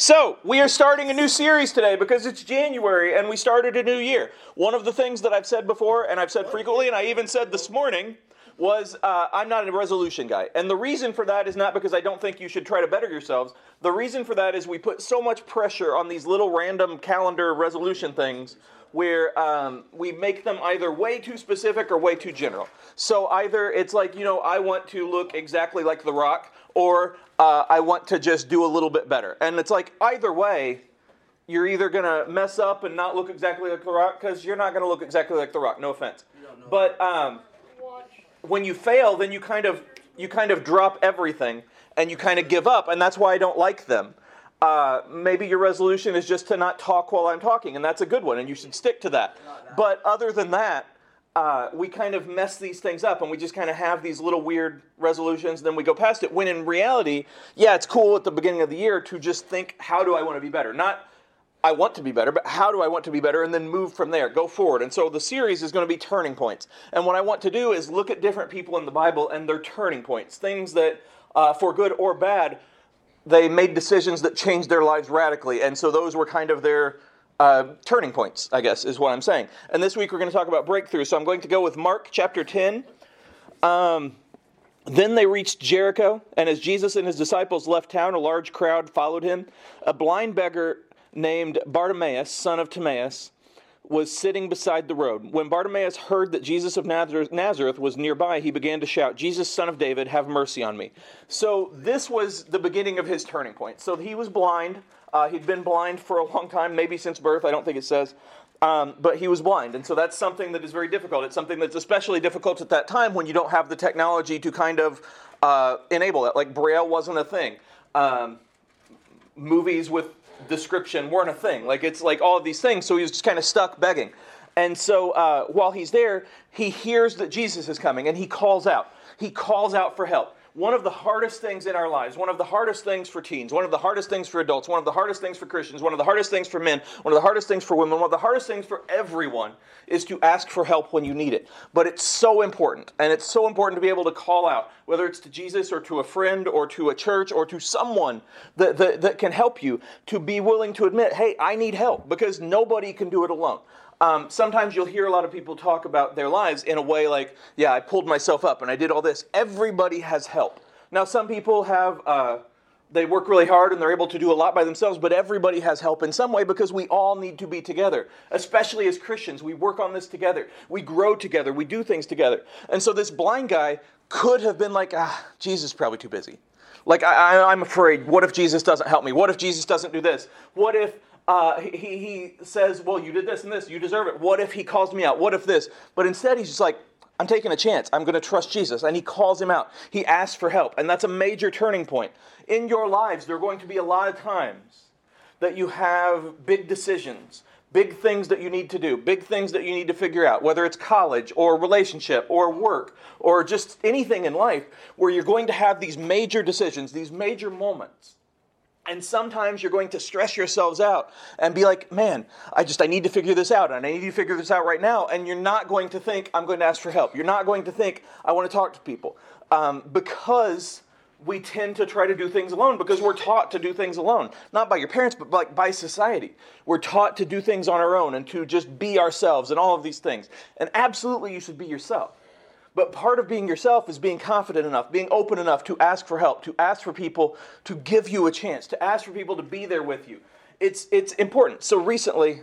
So, we are starting a new series today because it's January and we started a new year. One of the things that I've said before, and I've said frequently, and I even said this morning, was uh, I'm not a resolution guy. And the reason for that is not because I don't think you should try to better yourselves. The reason for that is we put so much pressure on these little random calendar resolution things where um, we make them either way too specific or way too general. So either it's like, you know, I want to look exactly like The Rock, or uh, I want to just do a little bit better. And it's like, either way, you're either going to mess up and not look exactly like The Rock, because you're not going to look exactly like The Rock, no offense. But um, when you fail, then you kind of you kind of drop everything and you kind of give up, and that's why I don't like them. Uh, maybe your resolution is just to not talk while I'm talking, and that's a good one, and you should stick to that. But other than that, uh, we kind of mess these things up, and we just kind of have these little weird resolutions, then we go past it. When in reality, yeah, it's cool at the beginning of the year to just think, how do I want to be better? Not I want to be better, but how do I want to be better? And then move from there, go forward. And so the series is going to be turning points. And what I want to do is look at different people in the Bible and their turning points, things that, uh, for good or bad, they made decisions that changed their lives radically. And so those were kind of their uh, turning points, I guess, is what I'm saying. And this week we're going to talk about breakthrough. So I'm going to go with Mark chapter 10. Um, then they reached Jericho, and as Jesus and his disciples left town, a large crowd followed him. A blind beggar named Bartimaeus, son of Timaeus, was sitting beside the road. When Bartimaeus heard that Jesus of Nazareth was nearby, he began to shout, Jesus, son of David, have mercy on me. So, this was the beginning of his turning point. So, he was blind. Uh, he'd been blind for a long time, maybe since birth. I don't think it says. Um, but he was blind. And so, that's something that is very difficult. It's something that's especially difficult at that time when you don't have the technology to kind of uh, enable it. Like, Braille wasn't a thing. Um, movies with description weren't a thing. Like it's like all of these things. So he was just kind of stuck begging. And so uh, while he's there, he hears that Jesus is coming and he calls out. He calls out for help one of the hardest things in our lives, one of the hardest things for teens, one of the hardest things for adults, one of the hardest things for Christians, one of the hardest things for men, one of the hardest things for women, one of the hardest things for everyone is to ask for help when you need it. But it's so important, and it's so important to be able to call out, whether it's to Jesus or to a friend or to a church or to someone that, that, that can help you, to be willing to admit, hey, I need help, because nobody can do it alone. Um, sometimes you'll hear a lot of people talk about their lives in a way like, yeah, I pulled myself up and I did all this. Everybody has help. Now, some people have, uh, they work really hard and they're able to do a lot by themselves, but everybody has help in some way because we all need to be together. Especially as Christians, we work on this together. We grow together. We do things together. And so this blind guy could have been like, ah, Jesus is probably too busy. Like, I, I'm afraid, what if Jesus doesn't help me? What if Jesus doesn't do this? What if uh, he, he says, Well, you did this and this, you deserve it. What if he calls me out? What if this? But instead, he's just like, I'm taking a chance. I'm going to trust Jesus. And he calls him out. He asks for help. And that's a major turning point. In your lives, there are going to be a lot of times that you have big decisions, big things that you need to do, big things that you need to figure out, whether it's college or relationship or work or just anything in life, where you're going to have these major decisions, these major moments. And sometimes you're going to stress yourselves out and be like, man, I just, I need to figure this out and I need to figure this out right now. And you're not going to think, I'm going to ask for help. You're not going to think, I want to talk to people. Um, because we tend to try to do things alone because we're taught to do things alone. Not by your parents, but like by society. We're taught to do things on our own and to just be ourselves and all of these things. And absolutely, you should be yourself. But part of being yourself is being confident enough, being open enough to ask for help, to ask for people to give you a chance, to ask for people to be there with you. It's, it's important. So recently,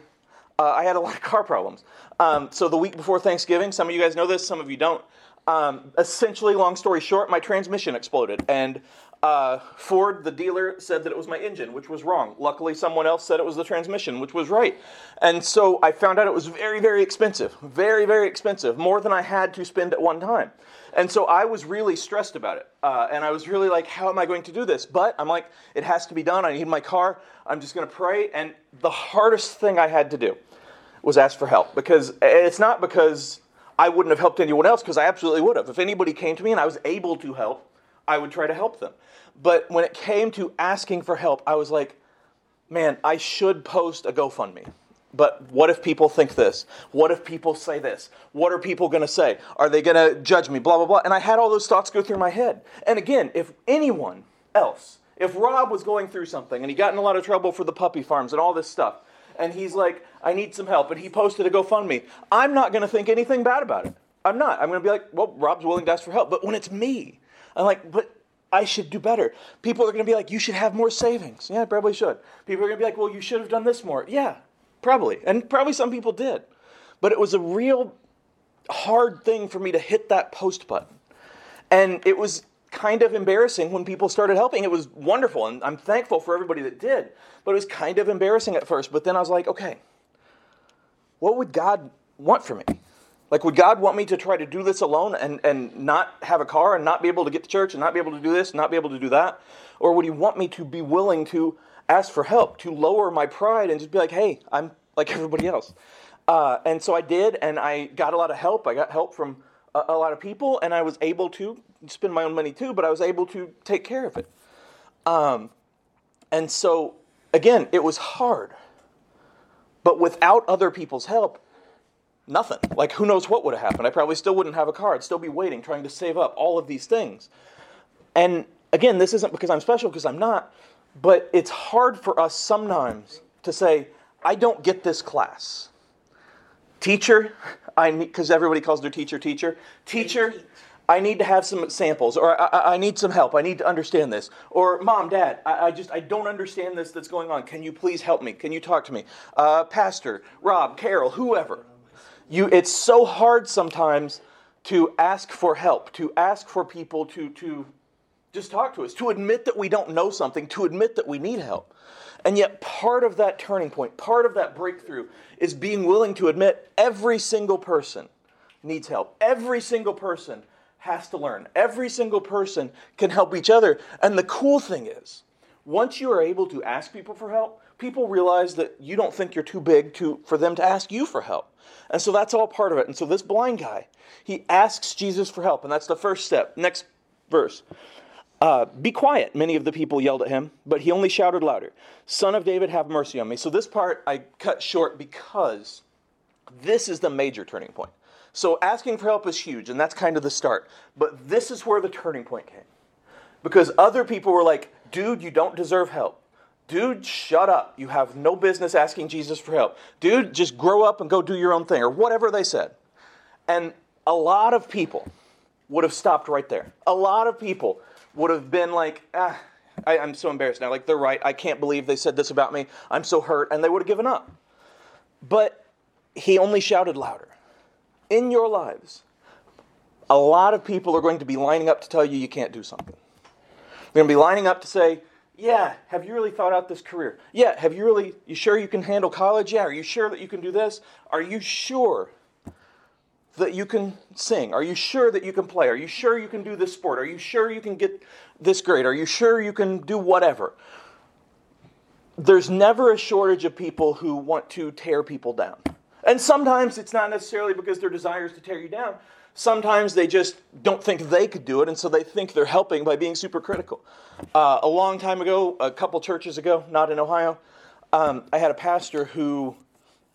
uh, I had a lot of car problems. Um, so the week before Thanksgiving, some of you guys know this, some of you don't. Um, essentially, long story short, my transmission exploded. And uh, Ford, the dealer, said that it was my engine, which was wrong. Luckily, someone else said it was the transmission, which was right. And so I found out it was very, very expensive. Very, very expensive. More than I had to spend at one time. And so I was really stressed about it. Uh, and I was really like, how am I going to do this? But I'm like, it has to be done. I need my car. I'm just going to pray. And the hardest thing I had to do was ask for help. Because it's not because I wouldn't have helped anyone else, because I absolutely would have. If anybody came to me and I was able to help, I would try to help them. But when it came to asking for help, I was like, man, I should post a GoFundMe. But what if people think this? What if people say this? What are people going to say? Are they going to judge me? Blah, blah, blah. And I had all those thoughts go through my head. And again, if anyone else If Rob was going through something and he got in a lot of trouble for the puppy farms and all this stuff, and he's like, I need some help, and he posted a GoFundMe, I'm not going to think anything bad about it. I'm not. I'm going to be like, well, Rob's willing to ask for help. But when it's me, I'm like, but I should do better. People are going to be like, you should have more savings. Yeah, I probably should. People are going to be like, well, you should have done this more. Yeah, probably. And probably some people did. But it was a real hard thing for me to hit that post button. And it was kind of embarrassing when people started helping. It was wonderful, and I'm thankful for everybody that did. But it was kind of embarrassing at first. But then I was like, okay, what would God want for me? Like, would God want me to try to do this alone and, and not have a car and not be able to get to church and not be able to do this and not be able to do that? Or would He want me to be willing to ask for help, to lower my pride and just be like, hey, I'm like everybody else? Uh, and so I did, and I got a lot of help. I got help from a, a, lot of people, and I was able to spend my own money too, but I was able to take care of it. Um, and so, again, it was hard. But without other people's help, nothing. Like, who knows what would have happened? I probably still wouldn't have a car. I'd still be waiting, trying to save up all of these things. And again, this isn't because I'm special, because I'm not, but it's hard for us sometimes to say, I don't get this class. Teacher, I need, because everybody calls their teacher teacher. Teacher, I need to have some samples, or I, I, need some help. I need to understand this. Or mom, dad, I, I, just I don't understand this that's going on. Can you please help me? Can you talk to me? Uh, Pastor, Rob, Carol, whoever. You, it's so hard sometimes to ask for help, to ask for people to, to just talk to us, to admit that we don't know something, to admit that we need help. And yet, part of that turning point, part of that breakthrough, is being willing to admit every single person needs help. Every single person has to learn. Every single person can help each other. And the cool thing is, once you are able to ask people for help, people realize that you don't think you're too big to, for them to ask you for help. And so that's all part of it. And so this blind guy, he asks Jesus for help. And that's the first step. Next verse. Uh, be quiet, many of the people yelled at him, but he only shouted louder, Son of David, have mercy on me. So this part I cut short because this is the major turning point. So asking for help is huge, and that's kind of the start. But this is where the turning point came. Because other people were like, dude, you don't deserve help. Dude, shut up. You have no business asking Jesus for help. Dude, just grow up and go do your own thing, or whatever they said. And a lot of people would have stopped right there. A lot of people would have been like, ah, I, am so embarrassed now. Like, they're right. I can't believe they said this about me. I'm so hurt. And they would have given up. But he only shouted louder. In your lives, a lot of people are going to be lining up to tell you you can't do something. They're going to be lining up to say, yeah, have you really thought out this career? Yeah, have you really, you sure you can handle college? Yeah, are you sure that you can do this? Are you sure that you can sing? Are you sure that you can play? Are you sure you can do this sport? Are you sure you can get this grade? Are you sure you can do whatever? There's never a shortage of people who want to tear people down. And sometimes it's not necessarily because their desires to tear you down. Sometimes they just don't think they could do it, and so they think they're helping by being super critical. Uh, a long time ago, a couple churches ago, not in Ohio, um, I had a pastor who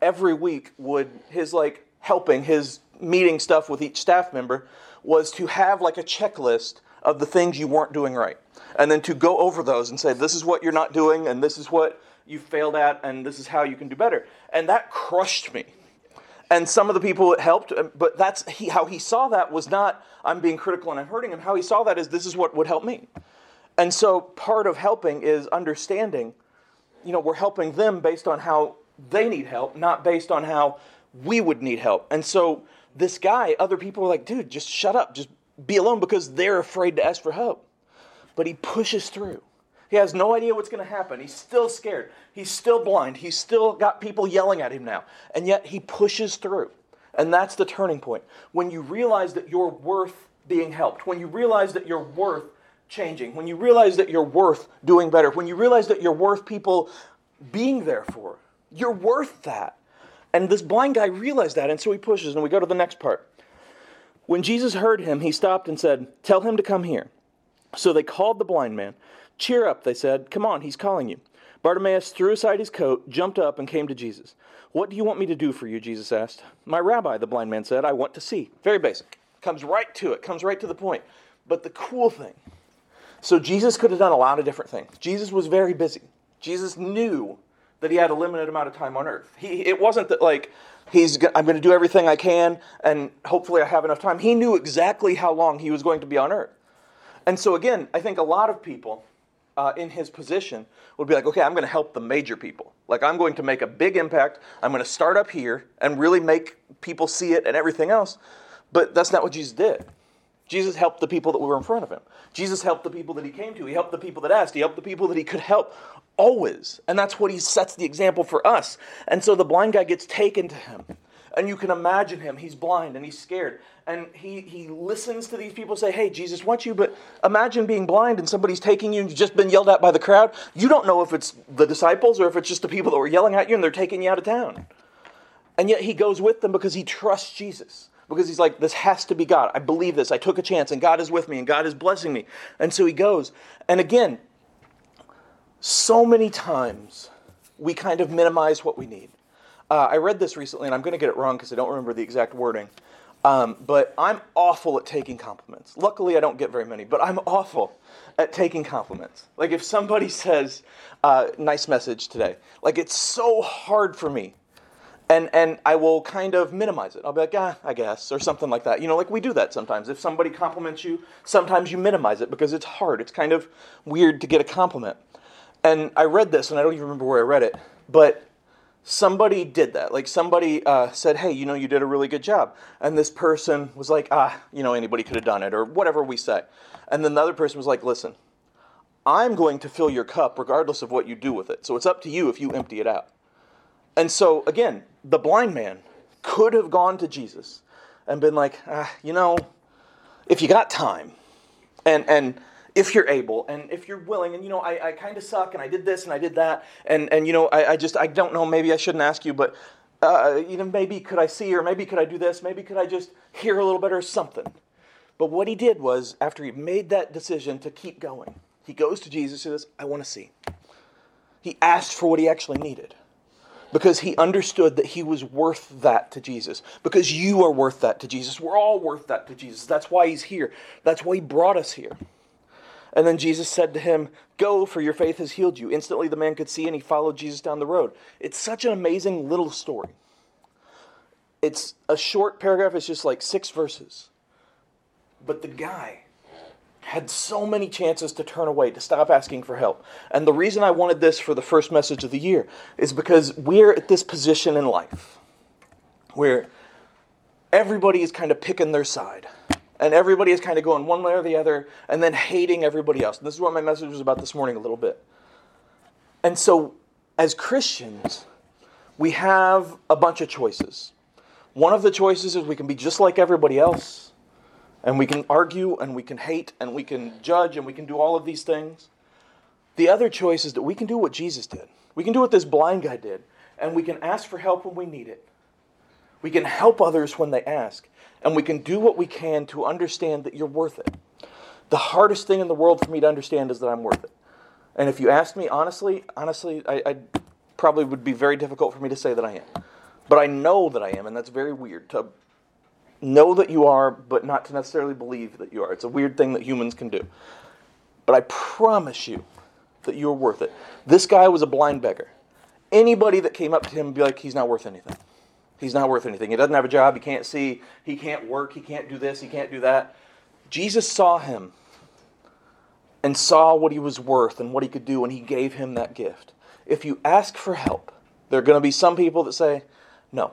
every week would, his like helping, his meeting stuff with each staff member was to have like a checklist of the things you weren't doing right. And then to go over those and say, this is what you're not doing, and this is what you failed at, and this is how you can do better. And that crushed me. And some of the people it helped, uh, but that's he, how he saw that was not, I'm being critical and I'm hurting him. How he saw that is, this is what would help me. And so part of helping is understanding, you know, we're helping them based on how they need help, not based on how we would need help. And so this guy, other people are like, dude, just shut up, just be alone because they're afraid to ask for help. But he pushes through. He has no idea what's going to happen. He's still scared. He's still blind. He's still got people yelling at him now. And yet he pushes through. And that's the turning point. When you realize that you're worth being helped, when you realize that you're worth changing, when you realize that you're worth doing better, when you realize that you're worth people being there for, you're worth that. And this blind guy realized that, and so he pushes, and we go to the next part. When Jesus heard him, he stopped and said, Tell him to come here. So they called the blind man. Cheer up, they said. Come on, he's calling you. Bartimaeus threw aside his coat, jumped up, and came to Jesus. What do you want me to do for you? Jesus asked. My rabbi, the blind man said, I want to see. Very basic. Comes right to it, comes right to the point. But the cool thing, So Jesus could have done a lot of different things. Jesus was very busy. Jesus knew that he had a limited amount of time on earth. He, it wasn't that like he's I'm going to do everything I can and hopefully I have enough time. He knew exactly how long he was going to be on earth. And so again, I think a lot of people uh, in his position would be like, okay, I'm going to help the major people. Like I'm going to make a big impact. I'm going to start up here and really make people see it and everything else. But that's not what Jesus did. Jesus helped the people that were in front of him. Jesus helped the people that he came to. He helped the people that asked. He helped the people that he could help always. And that's what he sets the example for us. And so the blind guy gets taken to him. And you can imagine him. He's blind and he's scared. And he, he listens to these people say, Hey, Jesus wants you. But imagine being blind and somebody's taking you and you've just been yelled at by the crowd. You don't know if it's the disciples or if it's just the people that were yelling at you and they're taking you out of town. And yet he goes with them because he trusts Jesus because he's like, this has to be God. I believe this. I took a chance, and God is with me, and God is blessing me. And so he goes. And again, so many times we kind of minimize what we need. Uh, I read this recently, and I'm going to get it wrong because I don't remember the exact wording. Um, but I'm awful at taking compliments. Luckily, I don't get very many, but I'm awful at taking compliments. Like if somebody says, uh, "Nice message today," like it's so hard for me and and I will kind of minimize it. I'll be like, ah, I guess, or something like that. You know, like we do that sometimes. If somebody compliments you, sometimes you minimize it because it's hard. It's kind of weird to get a compliment. And I read this, and I don't even remember where I read it, but somebody did that. Like somebody uh, said, hey, you know, you did a really good job, and this person was like, ah, you know, anybody could have done it, or whatever we say. And then the other person was like, listen. I'm going to fill your cup regardless of what you do with it. So it's up to you if you empty it out. And so, again, the blind man could have gone to Jesus and been like, ah, you know, if you got time and, and if you're able and if you're willing, and you know, I, I kind of suck and I did this and I did that, and, and you know, I, I just, I don't know, maybe I shouldn't ask you, but, uh, you know, maybe could I see or maybe could I do this, maybe could I just hear a little bit or something. But what he did was, after he made that decision to keep going, he goes to Jesus and says, I want to see. He asked for what he actually needed because he understood that he was worth that to Jesus. Because you are worth that to Jesus. We're all worth that to Jesus. That's why he's here. That's why he brought us here. And then Jesus said to him, Go, for your faith has healed you. Instantly the man could see and he followed Jesus down the road. It's such an amazing little story. It's a short paragraph, it's just like six verses. But the guy had so many chances to turn away, to stop asking for help. And the reason I wanted this for the first message of the year is because we're at this position in life where everybody is kind of picking their side. And everybody is kind of going one way or the other and then hating everybody else. And this is what my message was about this morning a little bit. And so, as Christians, we have a bunch of choices. One of the choices is we can be just like everybody else and we can argue and we can hate and we can judge and we can do all of these things. The other choice is that we can do what Jesus did. We can do what this blind guy did. And we can ask for help when we need it. We can help others when they ask. And we can do what we can to understand that you're worth it. The hardest thing in the world for me to understand is that I'm worth it. And if you ask me honestly, honestly, I, I probably would be very difficult for me to say that I am. But I know that I am, and that's very weird to know that you are, but not to necessarily believe that you are. It's a weird thing that humans can do. But I promise you that you're worth it. This guy was a blind beggar. Anybody that came up to him would be like, he's not worth anything. He's not worth anything. He doesn't have a job. He can't see. He can't work. He can't do this. He can't do that. Jesus saw him and saw what he was worth and what he could do, and he gave him that gift. If you ask for help, there are going to be some people that say, no.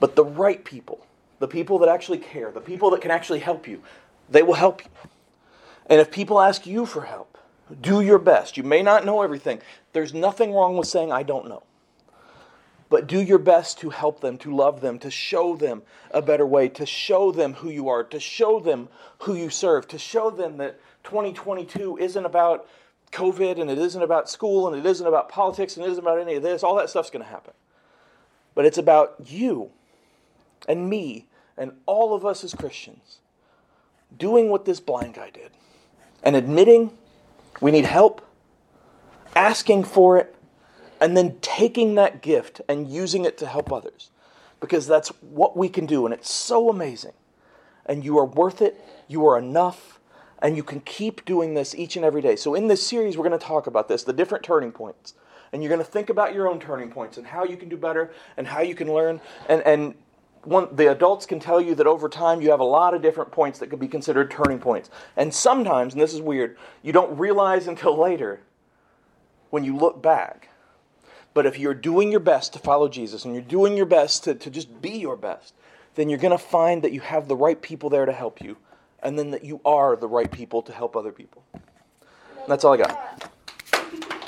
But the right people the people that actually care, the people that can actually help you, they will help you. And if people ask you for help, do your best. You may not know everything. There's nothing wrong with saying, I don't know. But do your best to help them, to love them, to show them a better way, to show them who you are, to show them who you serve, to show them that 2022 isn't about COVID and it isn't about school and it isn't about politics and it isn't about any of this. All that stuff's going to happen. But it's about you and me and all of us as Christians doing what this blind guy did and admitting we need help, asking for it, and then taking that gift and using it to help others. Because that's what we can do, and it's so amazing. And you are worth it, you are enough, And you can keep doing this each and every day. So, in this series, we're going to talk about this the different turning points. And you're going to think about your own turning points and how you can do better and how you can learn. And, and one, the adults can tell you that over time you have a lot of different points that could be considered turning points. And sometimes, and this is weird, you don't realize until later when you look back. But if you're doing your best to follow Jesus and you're doing your best to, to just be your best, then you're going to find that you have the right people there to help you, and then that you are the right people to help other people. That's all I got.